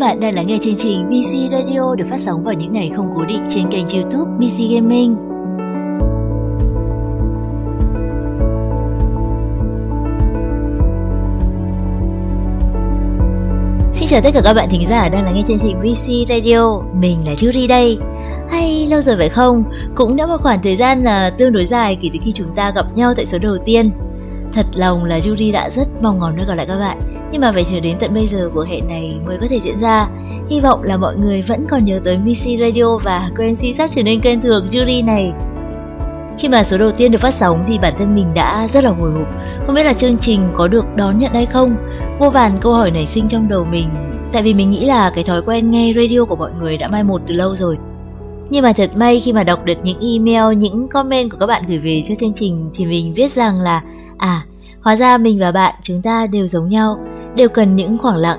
Các bạn đang lắng nghe chương trình BC Radio được phát sóng vào những ngày không cố định trên kênh YouTube BC Gaming. Xin chào tất cả các bạn thính giả đang lắng nghe chương trình BC Radio. Mình là Yuri đây. Hay lâu rồi phải không? Cũng đã một khoảng thời gian là tương đối dài kể từ khi chúng ta gặp nhau tại số đầu tiên. Thật lòng là Yuri đã rất mong ngóng được gặp lại các bạn nhưng mà phải chờ đến tận bây giờ cuộc hẹn này mới có thể diễn ra. Hy vọng là mọi người vẫn còn nhớ tới Missy Radio và Quincy sắp trở nên quen thuộc Yuri này. Khi mà số đầu tiên được phát sóng thì bản thân mình đã rất là hồi hộp. Không biết là chương trình có được đón nhận hay không? Vô vàn câu hỏi nảy sinh trong đầu mình. Tại vì mình nghĩ là cái thói quen nghe radio của mọi người đã mai một từ lâu rồi. Nhưng mà thật may khi mà đọc được những email, những comment của các bạn gửi về cho chương trình thì mình biết rằng là À, hóa ra mình và bạn chúng ta đều giống nhau, đều cần những khoảng lặng,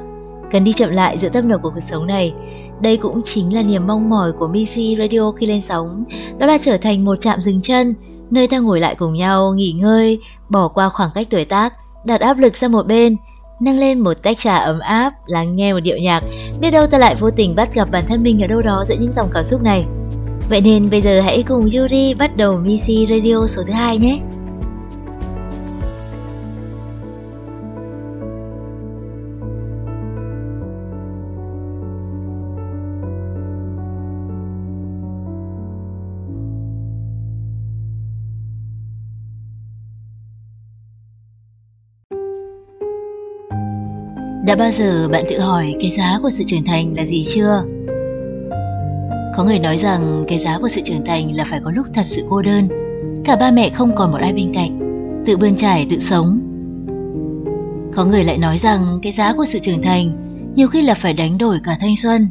cần đi chậm lại giữa tâm nập của cuộc sống này. Đây cũng chính là niềm mong mỏi của Missy Radio khi lên sóng, đó là trở thành một trạm dừng chân, nơi ta ngồi lại cùng nhau, nghỉ ngơi, bỏ qua khoảng cách tuổi tác, đặt áp lực sang một bên, nâng lên một tách trà ấm áp, lắng nghe một điệu nhạc, biết đâu ta lại vô tình bắt gặp bản thân mình ở đâu đó giữa những dòng cảm xúc này. Vậy nên bây giờ hãy cùng Yuri bắt đầu Missy Radio số thứ hai nhé. Đã bao giờ bạn tự hỏi cái giá của sự trưởng thành là gì chưa? Có người nói rằng cái giá của sự trưởng thành là phải có lúc thật sự cô đơn, cả ba mẹ không còn một ai bên cạnh, tự bươn trải tự sống. Có người lại nói rằng cái giá của sự trưởng thành nhiều khi là phải đánh đổi cả thanh xuân.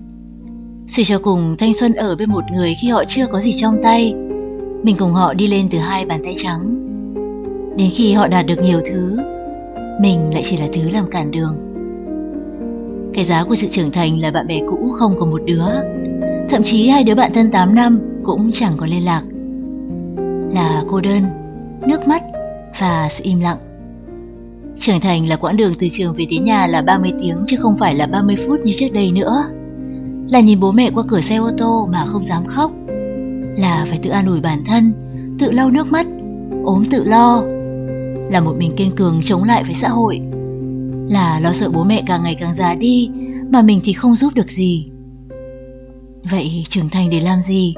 Suy cho cùng thanh xuân ở bên một người khi họ chưa có gì trong tay, mình cùng họ đi lên từ hai bàn tay trắng. Đến khi họ đạt được nhiều thứ, mình lại chỉ là thứ làm cản đường. Cái giá của sự trưởng thành là bạn bè cũ không có một đứa. Thậm chí hai đứa bạn thân 8 năm cũng chẳng có liên lạc. Là cô đơn, nước mắt và sự im lặng. Trưởng thành là quãng đường từ trường về đến nhà là 30 tiếng chứ không phải là 30 phút như trước đây nữa. Là nhìn bố mẹ qua cửa xe ô tô mà không dám khóc. Là phải tự an ủi bản thân, tự lau nước mắt, ốm tự lo. Là một mình kiên cường chống lại với xã hội là lo sợ bố mẹ càng ngày càng già đi, mà mình thì không giúp được gì. Vậy trưởng thành để làm gì?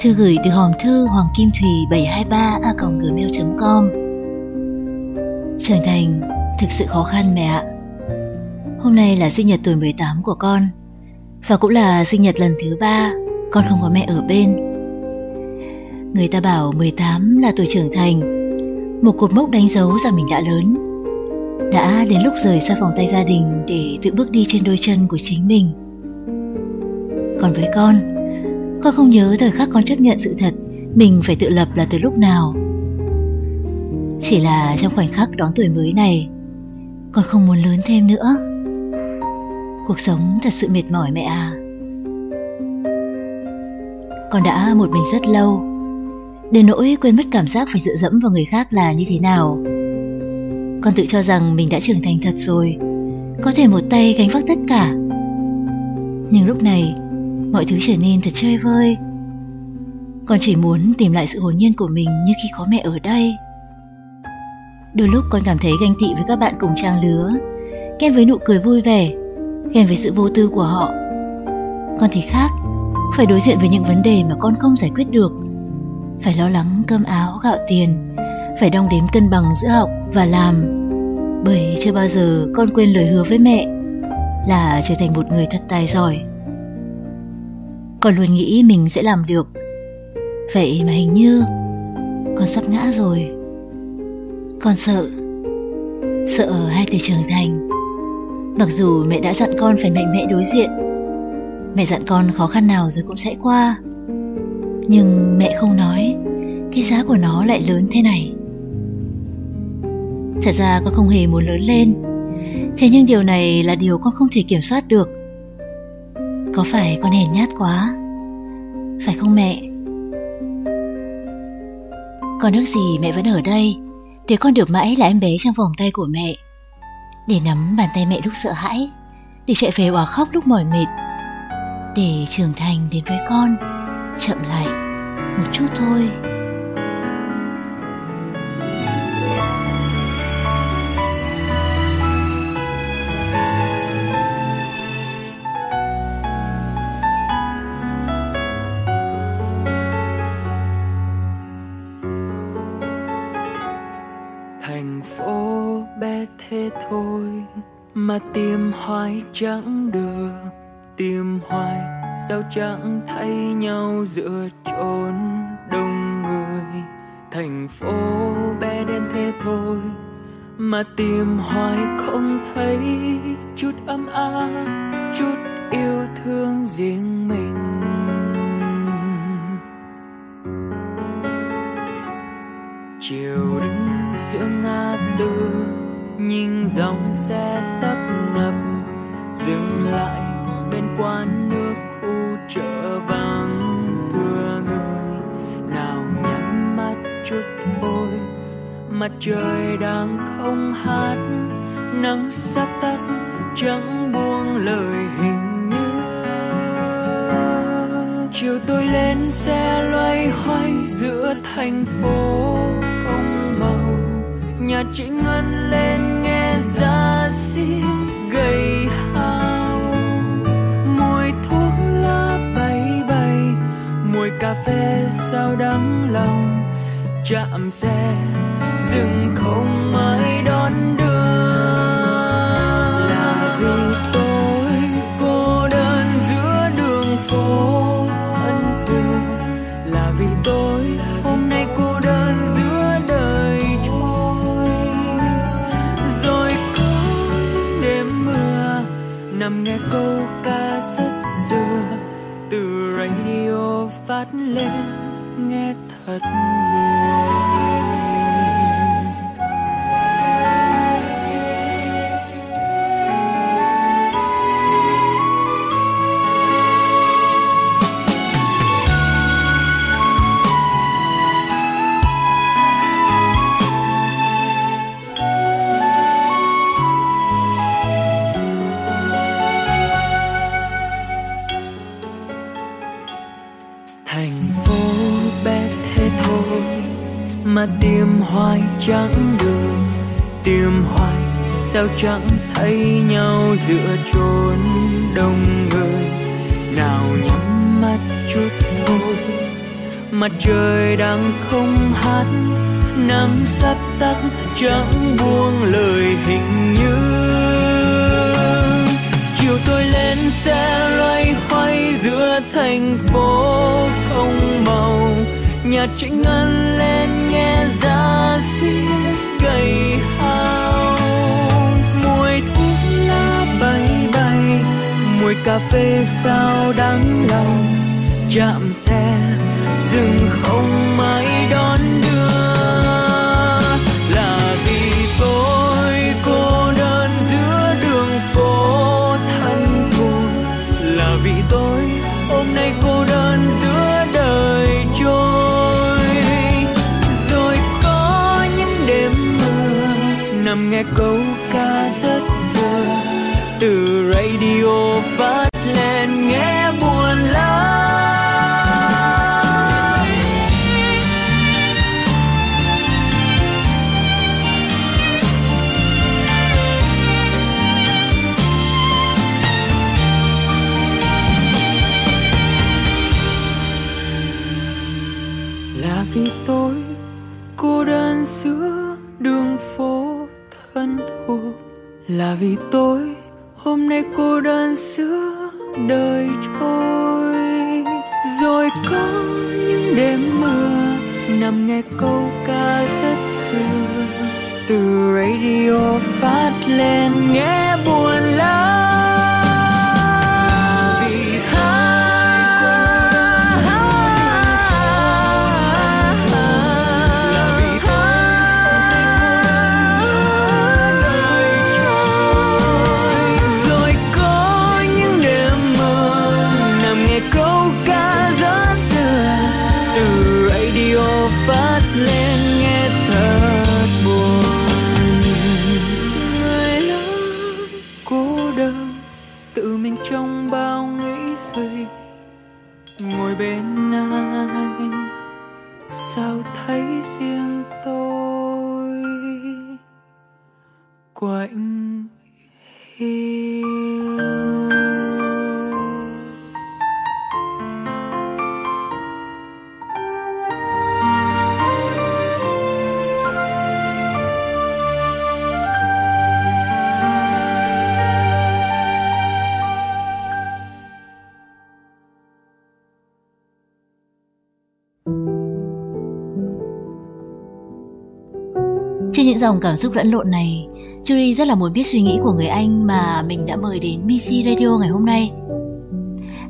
Thư gửi từ hòm thư hoàng kim thùy 723 a gmail.com Trưởng thành thực sự khó khăn mẹ ạ. Hôm nay là sinh nhật tuổi 18 của con. Và cũng là sinh nhật lần thứ ba Con không có mẹ ở bên. Người ta bảo 18 là tuổi trưởng thành. Một cột mốc đánh dấu rằng mình đã lớn. Đã đến lúc rời xa vòng tay gia đình Để tự bước đi trên đôi chân của chính mình. Còn với con Con không nhớ thời khắc con chấp nhận sự thật Mình phải tự lập là từ lúc nào. Chỉ là trong khoảnh khắc đón tuổi mới này, Con không muốn lớn thêm nữa. Cuộc sống thật sự mệt mỏi mẹ à. Con đã một mình rất lâu. Đến nỗi quên mất cảm giác phải dựa dẫm vào người khác là như thế nào. Con tự cho rằng mình đã trưởng thành thật rồi. Có thể một tay gánh vác tất cả. Nhưng lúc này, Mọi thứ trở nên thật chơi vơi. Con chỉ muốn tìm lại sự hồn nhiên của mình Như khi có mẹ ở đây. Đôi lúc con cảm thấy ganh tị với các bạn cùng trang lứa Ghen với nụ cười vui vẻ ghen với sự vô tư của họ. Con thì khác, phải đối diện với những vấn đề mà con không giải quyết được. Phải lo lắng cơm áo, gạo tiền, phải đong đếm cân bằng giữa học và làm. Bởi chưa bao giờ con quên lời hứa với mẹ là trở thành một người thật tài giỏi. Con luôn nghĩ mình sẽ làm được. Vậy mà hình như con sắp ngã rồi. Con sợ sợ hai từ trưởng thành. Mặc dù mẹ đã dặn con phải mạnh mẽ đối diện, Mẹ dặn con khó khăn nào rồi cũng sẽ qua. Nhưng mẹ không nói, Cái giá của nó lại lớn thế này. Thật ra con không hề muốn lớn lên, Thế nhưng điều này là điều con không thể kiểm soát được. Có phải con hèn nhát quá? Phải không mẹ? Con ước gì mẹ vẫn ở đây, Để con được mãi là em bé trong vòng tay của mẹ. Để nắm bàn tay mẹ lúc sợ hãi, Để chạy về òa khóc lúc mỏi mệt. Để trưởng thành đến với con, Chậm lại Một chút thôi. Chẳng được tìm hoài, sao chẳng thấy nhau giữa chốn đông người. Thành phố bé đến thế thôi mà tìm hoài không thấy chút ấm áp, chút yêu thương riêng mình. Chiều đứng giữa ngã tư, nhìn dòng xe tấp dừng lại bên quán nước khu chợ vắng thưa người, nào nhắm mắt chút thôi. Mặt trời đang không hát, nắng sắp tắt chẳng buông lời hình như. Chiều tôi lên xe loay hoay giữa thành phố không màu. Nhà chị ngân lên chạm xe, dừng không ai đón đưa. Là vì tôi cô đơn giữa đường phố thân thương là vì tôi hôm nay cô đơn giữa đời trôi rồi có những đêm mưa, nằm nghe câu ca rất xưa từ radio phát lên, nghe thật buồn mà tìm hoài chẳng được tìm hoài sao chẳng thấy nhau giữa chốn đông người. Nào nhắm mắt chút thôi, mặt trời đang không hát, nắng sắp tắt chẳng buông lời hình như. Chiều tôi lên xe loay hoay giữa thành phố không màu nhà trịnh ngân lên nghe ra xin gầy hao. Mùi thuốc lá bay bay, mùi cà phê sao đắng lòng. Chạm xe, dừng không ai nghe câu ca rất xưa từ radio phát lên nghe buồn lắm. Là vì tôi, cô đơn giữa đường phố thân thuộc là vì tôi. Hôm nay cô đơn giữa đời trôi rồi có những đêm mưa, nằm nghe câu ca rất xưa từ radio phát lên, nghe buồn lắm. Những dòng cảm xúc lẫn lộn này, Judy rất là muốn biết suy nghĩ của người anh mà mình đã mời đến BC Radio ngày hôm nay.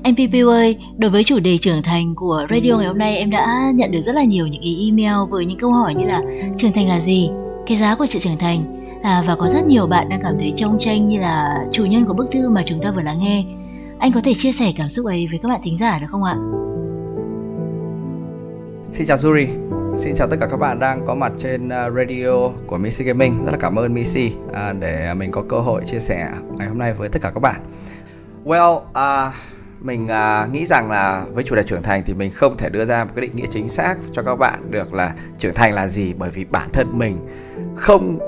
Anh Piu ơi, đối với chủ đề trưởng thành của radio ngày hôm nay em đã nhận được rất là nhiều những ý email với những câu hỏi như là trưởng thành là gì, cái giá của sự trưởng thành à, và có rất nhiều bạn đang cảm thấy trong tranh như là chủ nhân của bức thư mà chúng ta vừa lắng nghe. Anh có thể chia sẻ cảm xúc ấy với các bạn thính giả được không ạ? Xin chào Juri. Xin chào tất cả các bạn đang có mặt trên à, radio của Missy Gaming. Rất là cảm ơn Missy à, để mình có cơ hội chia sẻ ngày hôm nay với tất cả các bạn. Well, uh, mình uh, nghĩ rằng là với chủ đề trưởng thành thì mình không thể đưa ra một cái định nghĩa chính xác cho các bạn được là trưởng thành là gì bởi vì bản thân mình không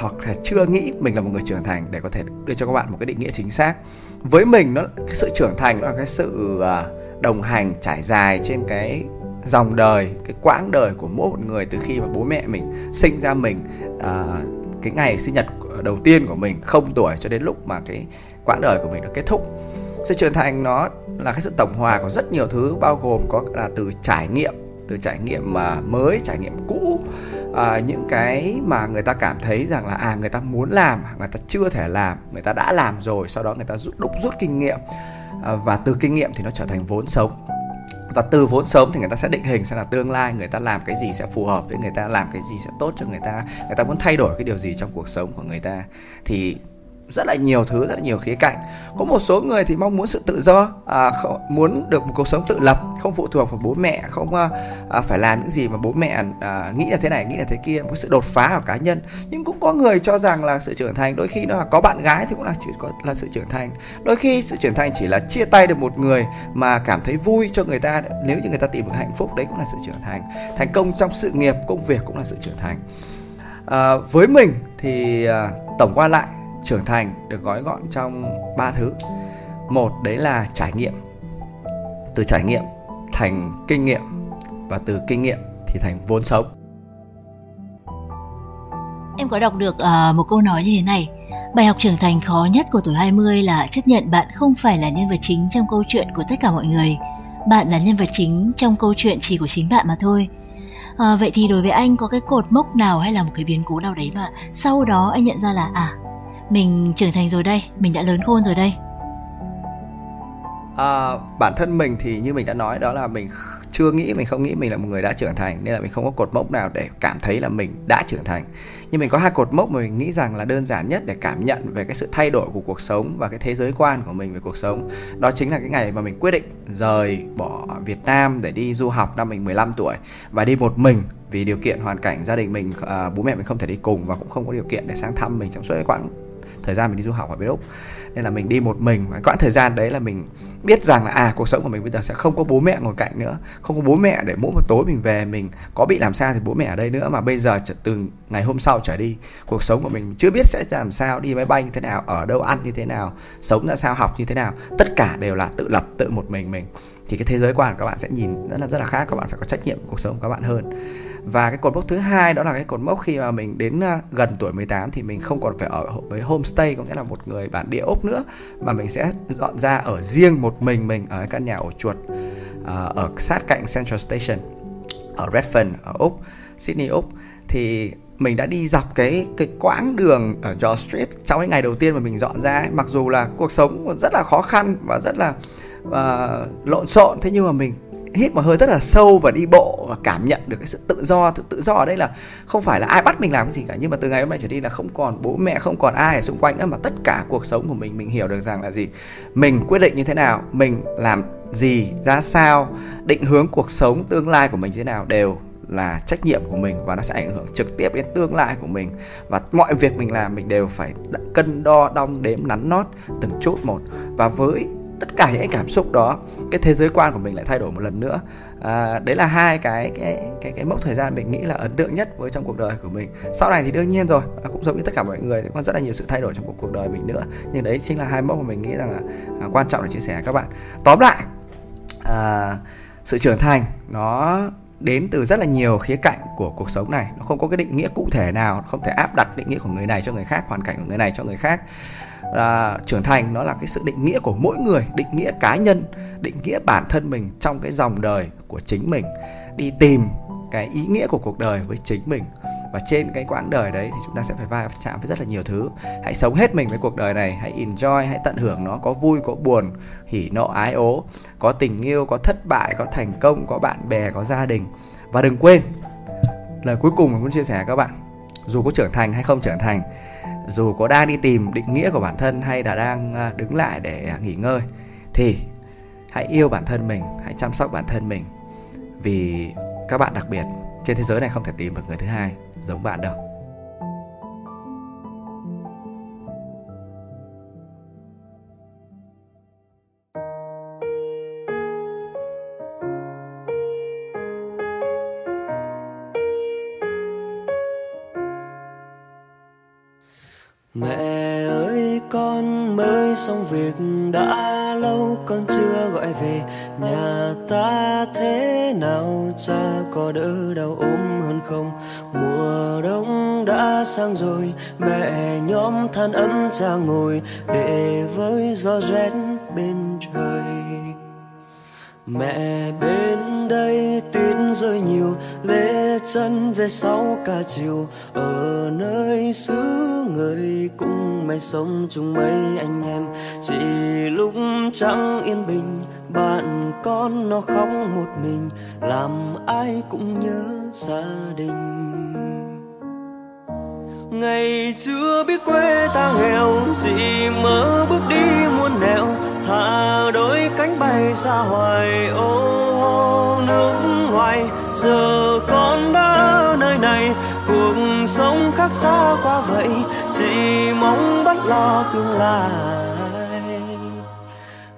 hoặc là chưa nghĩ mình là một người trưởng thành để có thể đưa cho các bạn một cái định nghĩa chính xác. Với mình nó cái sự trưởng thành nó là cái sự uh, đồng hành trải dài trên cái dòng đời cái quãng đời của mỗi một người từ khi mà bố mẹ mình sinh ra mình à, cái ngày sinh nhật đầu tiên của mình không tuổi cho đến lúc mà cái quãng đời của mình nó kết thúc. Sự trưởng thành nó là cái sự tổng hòa của rất nhiều thứ bao gồm có là từ trải nghiệm từ trải nghiệm mà mới trải nghiệm cũ à, những cái mà người ta cảm thấy rằng là à người ta muốn làm người ta chưa thể làm người ta đã làm rồi sau đó người ta rút đúc rút kinh nghiệm à, và từ kinh nghiệm thì nó trở thành vốn sống và từ vốn sớm thì người ta sẽ định hình xem là tương lai người ta làm cái gì sẽ phù hợp với người ta, làm cái gì sẽ tốt cho người ta. Người ta muốn thay đổi cái điều gì trong cuộc sống của người ta. Thì rất là nhiều thứ rất là nhiều khía cạnh. Có một số người thì mong muốn sự tự do à, không, muốn được một cuộc sống tự lập không phụ thuộc vào bố mẹ không à, phải làm những gì mà bố mẹ à, nghĩ là thế này nghĩ là thế kia một sự đột phá ở cá nhân. Nhưng cũng có người cho rằng là sự trưởng thành đôi khi nó là có bạn gái thì cũng là chỉ có là sự trưởng thành. Đôi khi sự trưởng thành chỉ là chia tay được một người mà cảm thấy vui cho người ta nếu như người ta tìm được hạnh phúc đấy cũng là sự trưởng thành. Thành công trong sự nghiệp công việc cũng là sự trưởng thành. À, với mình thì à, tổng qua lại trưởng thành được gói gọn trong ba thứ một đấy là trải nghiệm từ trải nghiệm thành kinh nghiệm và từ kinh nghiệm thì thành vốn sống em có đọc được uh, một câu nói như thế này Bài học trưởng thành khó nhất của tuổi 20 là chấp nhận bạn không phải là nhân vật chính trong câu chuyện của tất cả mọi người. Bạn là nhân vật chính trong câu chuyện chỉ của chính bạn mà thôi. À, vậy thì đối với anh có cái cột mốc nào hay là một cái biến cố nào đấy mà sau đó anh nhận ra là à mình trưởng thành rồi đây mình đã lớn khôn rồi đây. À, bản thân mình thì như mình đã nói đó là mình chưa nghĩ mình không nghĩ mình là một người đã trưởng thành nên là mình không có cột mốc nào để cảm thấy là mình đã trưởng thành. Nhưng mình có hai cột mốc mà mình nghĩ rằng là đơn giản nhất để cảm nhận về cái sự thay đổi của cuộc sống và cái thế giới quan của mình về cuộc sống đó chính là cái ngày mà mình quyết định rời bỏ Việt Nam để đi du học năm mình 15 tuổi và đi một mình vì điều kiện hoàn cảnh gia đình mình à, bố mẹ mình không thể đi cùng và cũng không có điều kiện để sang thăm mình trong suốt cái quãng thời gian mình đi du học ở bên úc. Nên là mình đi một mình và quãng thời gian đấy là mình biết rằng là à cuộc sống của mình bây giờ sẽ không có bố mẹ ngồi cạnh nữa, không có bố mẹ để mỗi một tối mình về, mình có bị làm sao thì bố mẹ ở đây nữa, mà bây giờ từ ngày hôm sau trở đi, cuộc sống của mình chưa biết sẽ làm sao, đi máy bay như thế nào, ở đâu ăn như thế nào, sống ra sao, học như thế nào, tất cả đều là tự lập, tự một mình mình. Thì cái thế giới quan của các bạn sẽ nhìn rất là rất là khác, các bạn phải có trách nhiệm cuộc sống của các bạn hơn và cái cột mốc thứ hai đó là cái cột mốc khi mà mình đến à, gần tuổi 18 thì mình không còn phải ở với homestay có nghĩa là một người bản địa úc nữa mà mình sẽ dọn ra ở riêng một mình mình ở căn nhà ổ chuột à, ở sát cạnh Central Station ở Redfern ở úc Sydney úc thì mình đã đi dọc cái cái quãng đường ở George Street trong cái ngày đầu tiên mà mình dọn ra ấy. mặc dù là cuộc sống còn rất là khó khăn và rất là uh, lộn xộn thế nhưng mà mình hít một hơi rất là sâu và đi bộ và cảm nhận được cái sự tự do tự, tự do ở đây là không phải là ai bắt mình làm cái gì cả nhưng mà từ ngày hôm nay trở đi là không còn bố mẹ không còn ai ở xung quanh nữa mà tất cả cuộc sống của mình mình hiểu được rằng là gì? Mình quyết định như thế nào mình làm gì ra sao định hướng cuộc sống tương lai của mình như thế nào đều là trách nhiệm của mình và nó sẽ ảnh hưởng trực tiếp đến tương lai của mình. Và mọi việc mình làm mình đều phải cân đo đong đếm nắn nót từng chút một. Và với tất cả những cái cảm xúc đó cái thế giới quan của mình lại thay đổi một lần nữa. À, đấy là hai cái cái cái cái mốc thời gian mình nghĩ là ấn tượng nhất với trong cuộc đời của mình. Sau này thì đương nhiên rồi à, cũng giống như tất cả mọi người còn rất là nhiều sự thay đổi trong cuộc cuộc đời mình nữa. Nhưng đấy chính là hai mốc mà mình nghĩ rằng là à, quan trọng để chia sẻ với các bạn. Tóm lại à, sự trưởng thành nó đến từ rất là nhiều khía cạnh của cuộc sống này. Nó không có cái định nghĩa cụ thể nào không thể áp đặt định nghĩa của người này cho người khác hoàn cảnh của người này cho người khác à, trưởng thành nó là cái sự định nghĩa của mỗi người định nghĩa cá nhân định nghĩa bản thân mình trong cái dòng đời của chính mình. Đi tìm cái ý nghĩa của cuộc đời với chính mình. Và trên cái quãng đời đấy thì chúng ta sẽ phải va chạm với rất là nhiều thứ. Hãy sống hết mình với cuộc đời này hãy enjoy hãy tận hưởng nó có vui có buồn hỉ nộ ái ố có tình yêu có thất bại có thành công có bạn bè có gia đình. Và đừng quên lời cuối cùng mình muốn chia sẻ với các bạn dù có trưởng thành hay không trưởng thành dù có đang đi tìm định nghĩa của bản thân hay là đang à, đứng lại để à, nghỉ ngơi, thì hãy yêu bản thân mình, hãy chăm sóc bản thân mình. Vì các bạn đặc biệt trên thế giới này không thể tìm được người thứ hai giống bạn đâu. Than ấm cha ngồi Để với gió rét bên trời. Mẹ bên đây tuyết rơi nhiều, Lê chân về sau cả chiều. Ở nơi xứ người cũng may sống chung mấy anh em. Chỉ lúc chẳng yên bình, Bạn con nó khóc một mình. Làm ai cũng nhớ gia đình. Ngày chưa biết quê ta nghèo Gì mơ bước đi muôn nẻo, Thả đôi cánh bay xa hoài. Ô, nước ngoài, Giờ con đã ở nơi này, Cuộc sống khác xa quá vậy, Chỉ mong bắt lo tương lai.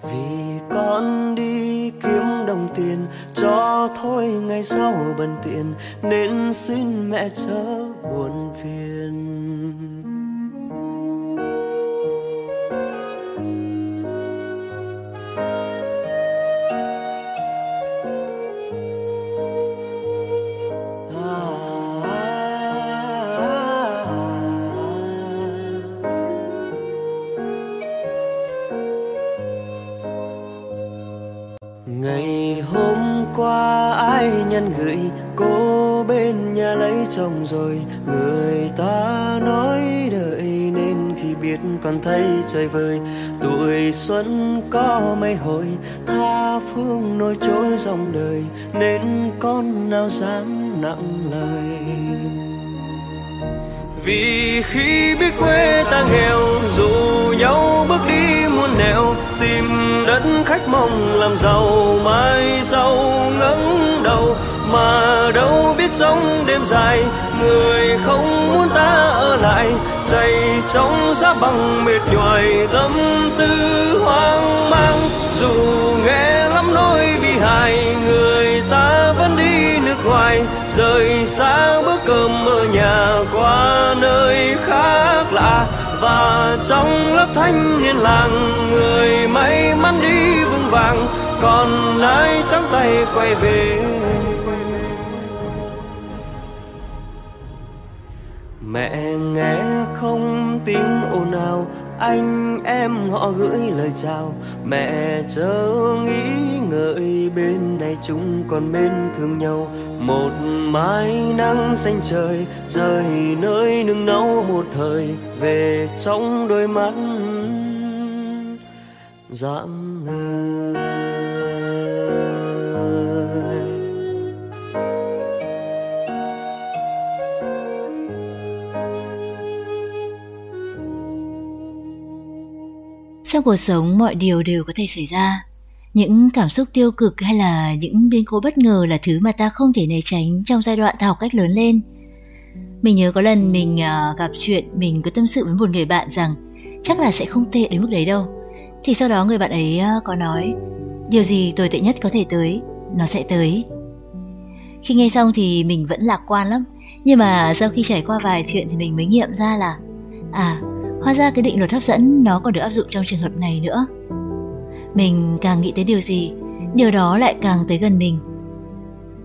Vì con đi kiếm đồng tiền cho thôi ngày sau bần tiện Nên xin mẹ chớ buồn phiền. Còn thấy trời vời. Tuổi xuân có mấy hồi tha phương nổi trôi dòng đời, Nên con nào dám nặng lời. Vì khi biết quê ta nghèo, dù nhau bước đi muôn nẻo, tìm đất khách mong làm giàu, mai sau ngẩng đầu, mà đâu biết trong đêm dài, người không muốn ta ở lại chạy trong giá bằng mệt nhoài tâm tư hoang mang. Dù nghe lắm nỗi bi hài người ta vẫn đi nước ngoài. Rời xa bữa cơm ở nhà qua nơi khác lạ. Và trong lớp thanh niên làng, người may mắn đi vững vàng. Còn lại trắng tay quay về. Mẹ nghe không tiếng ồn ào. Anh em họ gửi lời chào. Mẹ chớ nghĩ ngợi, bên này chúng còn bên thương nhau. Một mái nắng xanh trời rời nơi nương nấu một thời. Về trong đôi mắt dạng ngời. Trong cuộc sống mọi điều đều có thể xảy ra. Những cảm xúc tiêu cực hay là những biến cố bất ngờ là thứ mà ta không thể né tránh trong giai đoạn ta học cách lớn lên. Mình nhớ có lần mình uh, gặp chuyện mình có tâm sự với một người bạn rằng chắc là sẽ không tệ đến mức đấy đâu. Thì sau đó người bạn ấy uh, có nói Điều gì tồi tệ nhất có thể tới Nó sẽ tới Khi nghe xong thì mình vẫn lạc quan lắm Nhưng mà sau khi trải qua vài chuyện Thì mình mới nghiệm ra là À hóa ra cái định luật hấp dẫn Nó còn được áp dụng trong trường hợp này nữa. Mình càng nghĩ tới điều gì Điều đó lại càng tới gần mình.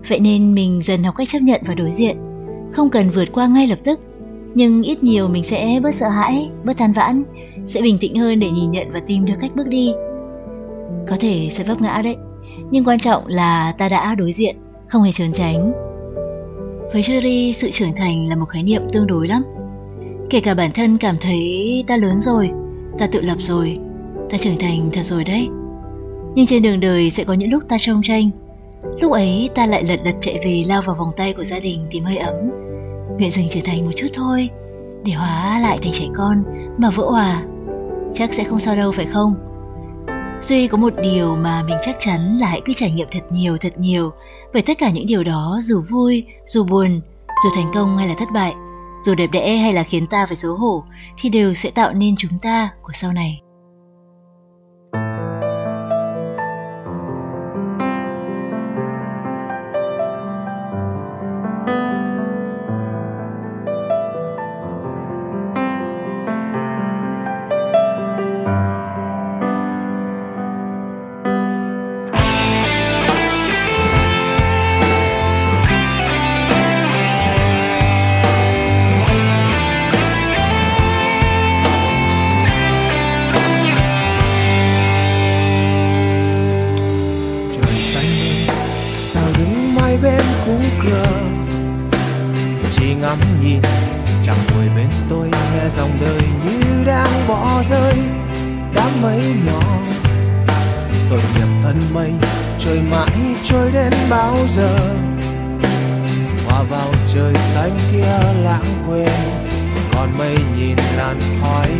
Vậy nên mình dần học cách chấp nhận và đối diện Không cần vượt qua ngay lập tức Nhưng ít nhiều mình sẽ bớt sợ hãi, bớt than vãn Sẽ bình tĩnh hơn để nhìn nhận và tìm được cách bước đi. Có thể sẽ vấp ngã đấy Nhưng quan trọng là ta đã đối diện, không hề trốn tránh. Với Jerry, sự trưởng thành là một khái niệm tương đối lắm. Kể cả bản thân cảm thấy ta lớn rồi, ta tự lập rồi, ta trưởng thành thật rồi đấy. Nhưng trên đường đời sẽ có những lúc ta trông tranh. Lúc ấy ta lại lật đật chạy về lao vào vòng tay của gia đình tìm hơi ấm. Nguyện dừng trở thành một chút thôi Để hóa lại thành trẻ con mà vỡ hòa. Chắc sẽ không sao đâu phải không? Duy có một điều mà mình chắc chắn là hãy cứ trải nghiệm thật nhiều thật nhiều. Bởi tất cả những điều đó dù vui, dù buồn, dù thành công hay là thất bại dù đẹp đẽ hay là khiến ta phải xấu hổ, Thì đều sẽ tạo nên chúng ta của sau này. trời xanh kia lãng quên, còn mây nhìn làn khói.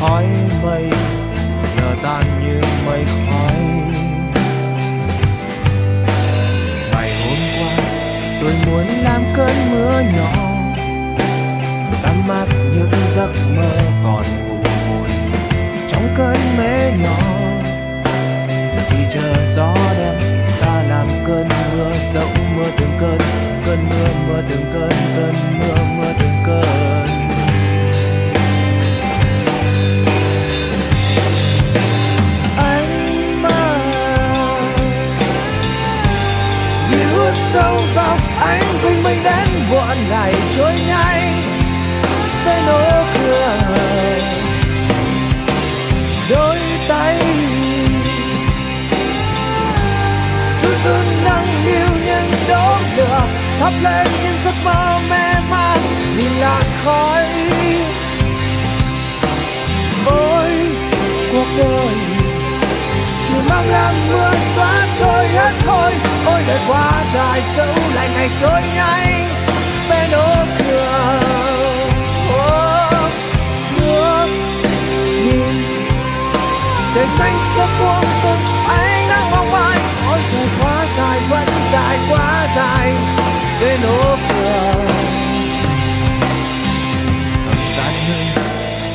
Khói mây, giờ tan như mây khói. Ngày hôm qua, tôi muốn làm cơn mưa nhỏ tắm mát những giấc mơ còn ngủ vùi trong cơn mê nhỏ. Thì chờ gió cơn mưa rộng mưa từng cơn cơn mưa mưa từng cơn cơn mưa mưa từng cơn. Anh mơ điều sâu vào anh quên mình đến, muộn ngày trôi nhanh. lên những giấc mơ mê man như là khói. Với cuộc đời chỉ mong làm mưa xóa trôi hết thôi ôi, đời quá dài dẫu lại ngày trôi nhanh, bên ô nốt cười thời gian ngừng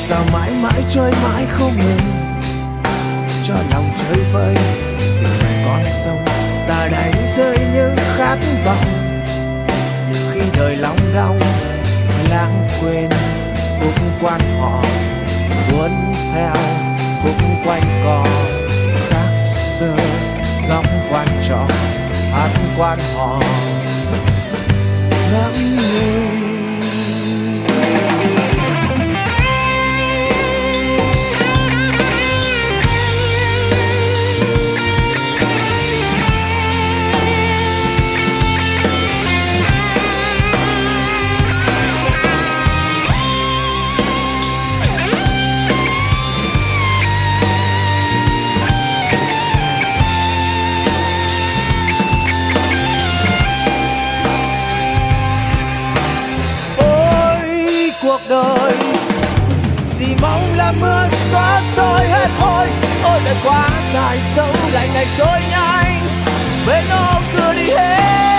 sao mãi mãi trôi mãi không ngừng? Cho lòng chơi vơi, tình mẹ con sông, ta đánh rơi những khát vọng. Khi đời long đong, lãng quên, cũng quan họ, muốn theo, cũng quanh cò xác sơ ngắm quan trò hát quan họ. love me. cuộc đời. Chỉ mong là mưa xóa trôi hết thôi. Ôi đời quá dài sâu lại ngày trôi nhanh. Bên ô cửa đi hết.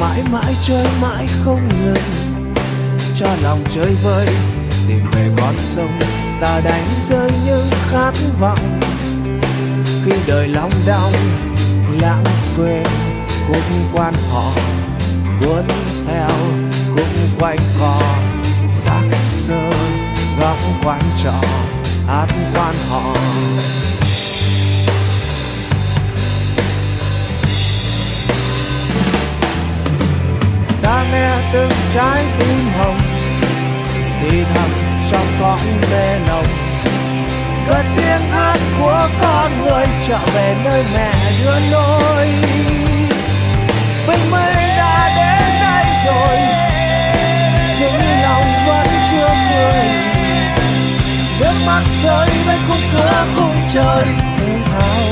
Mãi mãi chơi mãi không ngừng. Cho lòng chơi vơi, tìm về con sông, ta đánh rơi những khát vọng. Khi đời long đong, lãng quên cũng quan họ, cuốn theo cũng quanh co. Xác sơ góc quan trọ, hát quan họ. Từng trái tim hồng, thì thầm trong con mê nồng. Cất tiếng hát của con người trở về nơi mẹ đưa nôi bình minh đã đến đây rồi chính lòng vẫn chưa cười. Nước mắt rơi với khung cửa khung trời thương thao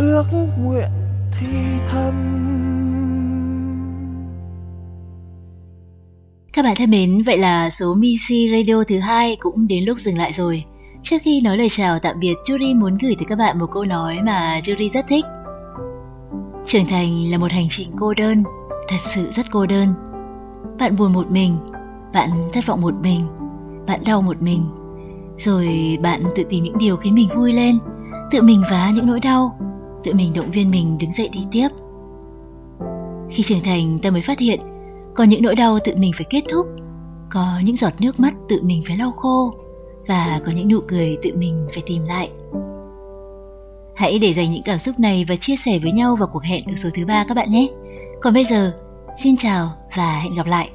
ước nguyện thi thầm Các bạn thân mến, vậy là số Missy Radio thứ hai cũng đến lúc dừng lại rồi. Trước khi nói lời chào tạm biệt, Jury muốn gửi tới các bạn một câu nói mà Jury rất thích. Trưởng thành là một hành trình cô đơn, thật sự rất cô đơn. Bạn buồn một mình, bạn thất vọng một mình, bạn đau một mình. Rồi bạn tự tìm những điều khiến mình vui lên, tự mình vá những nỗi đau, tự mình động viên mình đứng dậy đi tiếp. Khi trưởng thành, ta mới phát hiện, có những nỗi đau tự mình phải kết thúc, có những giọt nước mắt tự mình phải lau khô, và có những nụ cười tự mình phải tìm lại. Hãy để dành những cảm xúc này và chia sẻ với nhau vào cuộc hẹn ở số thứ ba các bạn nhé. Còn bây giờ, xin chào và hẹn gặp lại.